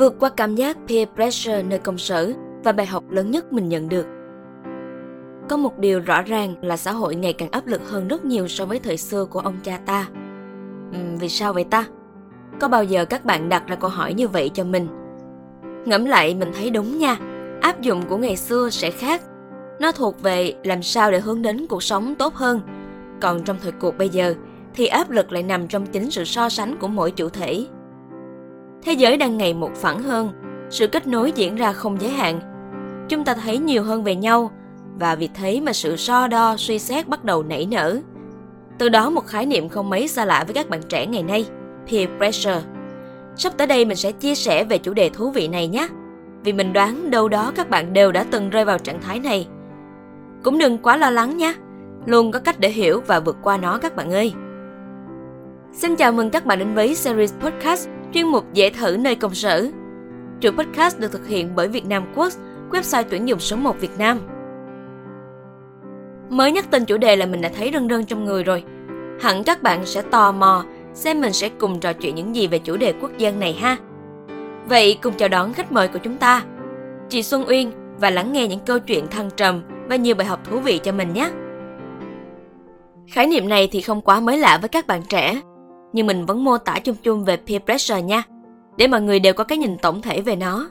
vượt qua cảm giác peer pressure nơi công sở và bài học lớn nhất mình nhận được. Có một điều rõ ràng là xã hội ngày càng áp lực hơn rất nhiều so với thời xưa của ông cha ta. Uhm, vì sao vậy ta? Có bao giờ các bạn đặt ra câu hỏi như vậy cho mình? Ngẫm lại mình thấy đúng nha, áp dụng của ngày xưa sẽ khác. Nó thuộc về làm sao để hướng đến cuộc sống tốt hơn. Còn trong thời cuộc bây giờ thì áp lực lại nằm trong chính sự so sánh của mỗi chủ thể. Thế giới đang ngày một phẳng hơn, sự kết nối diễn ra không giới hạn. Chúng ta thấy nhiều hơn về nhau và vì thế mà sự so đo, suy xét bắt đầu nảy nở. Từ đó một khái niệm không mấy xa lạ với các bạn trẻ ngày nay, peer pressure. Sắp tới đây mình sẽ chia sẻ về chủ đề thú vị này nhé. Vì mình đoán đâu đó các bạn đều đã từng rơi vào trạng thái này. Cũng đừng quá lo lắng nhé, luôn có cách để hiểu và vượt qua nó các bạn ơi. Xin chào mừng các bạn đến với series podcast chuyên mục dễ thử nơi công sở. Chuỗi podcast được thực hiện bởi Việt Nam Quốc, website tuyển dụng số 1 Việt Nam. Mới nhắc tên chủ đề là mình đã thấy rân rân trong người rồi. Hẳn các bạn sẽ tò mò xem mình sẽ cùng trò chuyện những gì về chủ đề quốc dân này ha. Vậy cùng chào đón khách mời của chúng ta, chị Xuân Uyên và lắng nghe những câu chuyện thăng trầm và nhiều bài học thú vị cho mình nhé. Khái niệm này thì không quá mới lạ với các bạn trẻ, nhưng mình vẫn mô tả chung chung về peer pressure nha, để mọi người đều có cái nhìn tổng thể về nó.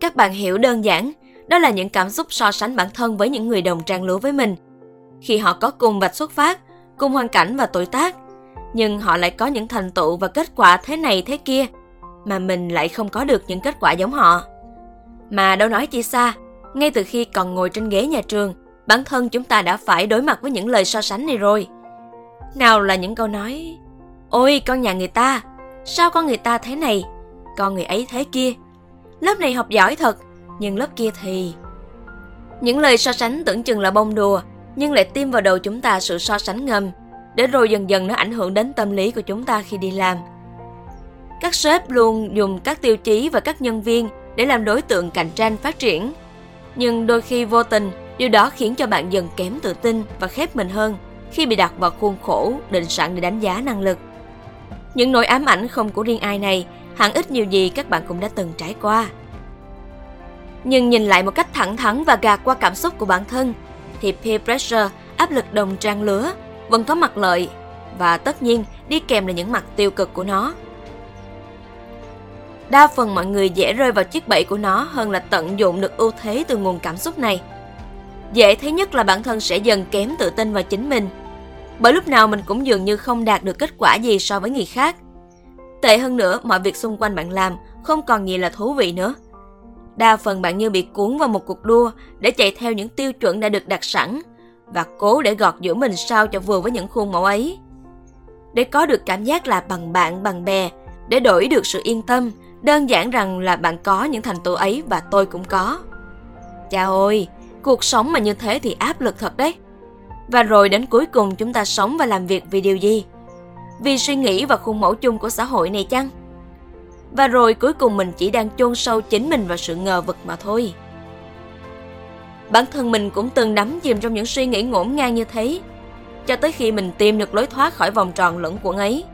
Các bạn hiểu đơn giản, đó là những cảm xúc so sánh bản thân với những người đồng trang lứa với mình. Khi họ có cùng vạch xuất phát, cùng hoàn cảnh và tuổi tác, nhưng họ lại có những thành tựu và kết quả thế này thế kia, mà mình lại không có được những kết quả giống họ. Mà đâu nói chi xa, ngay từ khi còn ngồi trên ghế nhà trường, bản thân chúng ta đã phải đối mặt với những lời so sánh này rồi. Nào là những câu nói Ôi con nhà người ta, sao con người ta thế này, con người ấy thế kia. Lớp này học giỏi thật, nhưng lớp kia thì... Những lời so sánh tưởng chừng là bông đùa, nhưng lại tiêm vào đầu chúng ta sự so sánh ngầm, để rồi dần dần nó ảnh hưởng đến tâm lý của chúng ta khi đi làm. Các sếp luôn dùng các tiêu chí và các nhân viên để làm đối tượng cạnh tranh phát triển. Nhưng đôi khi vô tình, điều đó khiến cho bạn dần kém tự tin và khép mình hơn khi bị đặt vào khuôn khổ định sẵn để đánh giá năng lực. Những nỗi ám ảnh không của riêng ai này, hẳn ít nhiều gì các bạn cũng đã từng trải qua. Nhưng nhìn lại một cách thẳng thắn và gạt qua cảm xúc của bản thân, thì peer pressure, áp lực đồng trang lứa, vẫn có mặt lợi và tất nhiên đi kèm là những mặt tiêu cực của nó. Đa phần mọi người dễ rơi vào chiếc bẫy của nó hơn là tận dụng được ưu thế từ nguồn cảm xúc này. Dễ thấy nhất là bản thân sẽ dần kém tự tin vào chính mình bởi lúc nào mình cũng dường như không đạt được kết quả gì so với người khác. Tệ hơn nữa, mọi việc xung quanh bạn làm không còn gì là thú vị nữa. Đa phần bạn như bị cuốn vào một cuộc đua để chạy theo những tiêu chuẩn đã được đặt sẵn và cố để gọt giữa mình sao cho vừa với những khuôn mẫu ấy. Để có được cảm giác là bằng bạn bằng bè, để đổi được sự yên tâm, đơn giản rằng là bạn có những thành tựu ấy và tôi cũng có. Chà ơi, cuộc sống mà như thế thì áp lực thật đấy. Và rồi đến cuối cùng chúng ta sống và làm việc vì điều gì? Vì suy nghĩ và khuôn mẫu chung của xã hội này chăng? Và rồi cuối cùng mình chỉ đang chôn sâu chính mình vào sự ngờ vực mà thôi. Bản thân mình cũng từng đắm chìm trong những suy nghĩ ngổn ngang như thế, cho tới khi mình tìm được lối thoát khỏi vòng tròn lẫn quẩn ấy.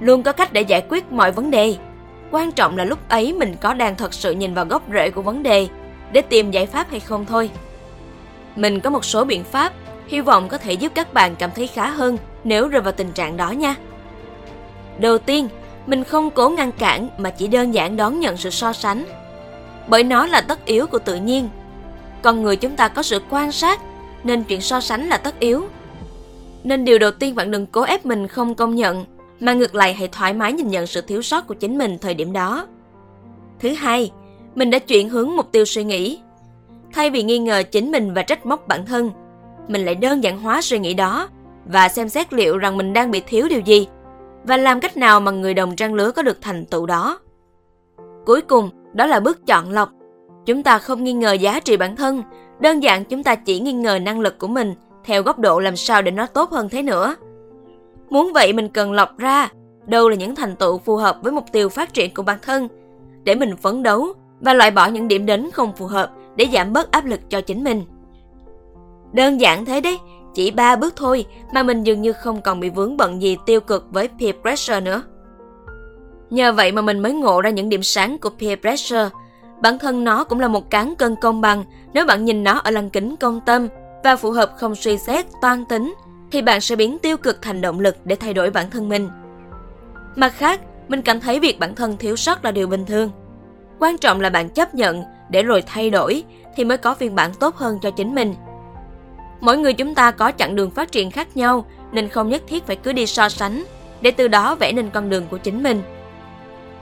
Luôn có cách để giải quyết mọi vấn đề. Quan trọng là lúc ấy mình có đang thật sự nhìn vào gốc rễ của vấn đề để tìm giải pháp hay không thôi. Mình có một số biện pháp Hy vọng có thể giúp các bạn cảm thấy khá hơn nếu rơi vào tình trạng đó nha. Đầu tiên, mình không cố ngăn cản mà chỉ đơn giản đón nhận sự so sánh. Bởi nó là tất yếu của tự nhiên. Con người chúng ta có sự quan sát, nên chuyện so sánh là tất yếu. Nên điều đầu tiên bạn đừng cố ép mình không công nhận, mà ngược lại hãy thoải mái nhìn nhận sự thiếu sót của chính mình thời điểm đó. Thứ hai, mình đã chuyển hướng mục tiêu suy nghĩ. Thay vì nghi ngờ chính mình và trách móc bản thân, mình lại đơn giản hóa suy nghĩ đó và xem xét liệu rằng mình đang bị thiếu điều gì và làm cách nào mà người đồng trang lứa có được thành tựu đó. Cuối cùng, đó là bước chọn lọc. Chúng ta không nghi ngờ giá trị bản thân, đơn giản chúng ta chỉ nghi ngờ năng lực của mình theo góc độ làm sao để nó tốt hơn thế nữa. Muốn vậy mình cần lọc ra đâu là những thành tựu phù hợp với mục tiêu phát triển của bản thân để mình phấn đấu và loại bỏ những điểm đến không phù hợp để giảm bớt áp lực cho chính mình. Đơn giản thế đấy, chỉ ba bước thôi mà mình dường như không còn bị vướng bận gì tiêu cực với peer pressure nữa. Nhờ vậy mà mình mới ngộ ra những điểm sáng của peer pressure. Bản thân nó cũng là một cán cân công bằng nếu bạn nhìn nó ở lăng kính công tâm và phù hợp không suy xét toan tính thì bạn sẽ biến tiêu cực thành động lực để thay đổi bản thân mình. Mặt khác, mình cảm thấy việc bản thân thiếu sót là điều bình thường. Quan trọng là bạn chấp nhận để rồi thay đổi thì mới có phiên bản tốt hơn cho chính mình. Mỗi người chúng ta có chặng đường phát triển khác nhau nên không nhất thiết phải cứ đi so sánh để từ đó vẽ nên con đường của chính mình.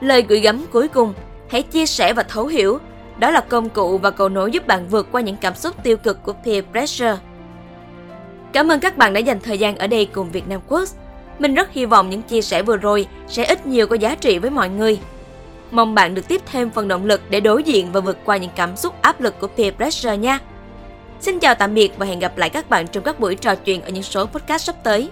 Lời gửi gắm cuối cùng, hãy chia sẻ và thấu hiểu, đó là công cụ và cầu nối giúp bạn vượt qua những cảm xúc tiêu cực của peer pressure. Cảm ơn các bạn đã dành thời gian ở đây cùng Việt Nam Quốc. Mình rất hy vọng những chia sẻ vừa rồi sẽ ít nhiều có giá trị với mọi người. Mong bạn được tiếp thêm phần động lực để đối diện và vượt qua những cảm xúc áp lực của peer pressure nha. Xin chào tạm biệt và hẹn gặp lại các bạn trong các buổi trò chuyện ở những số podcast sắp tới.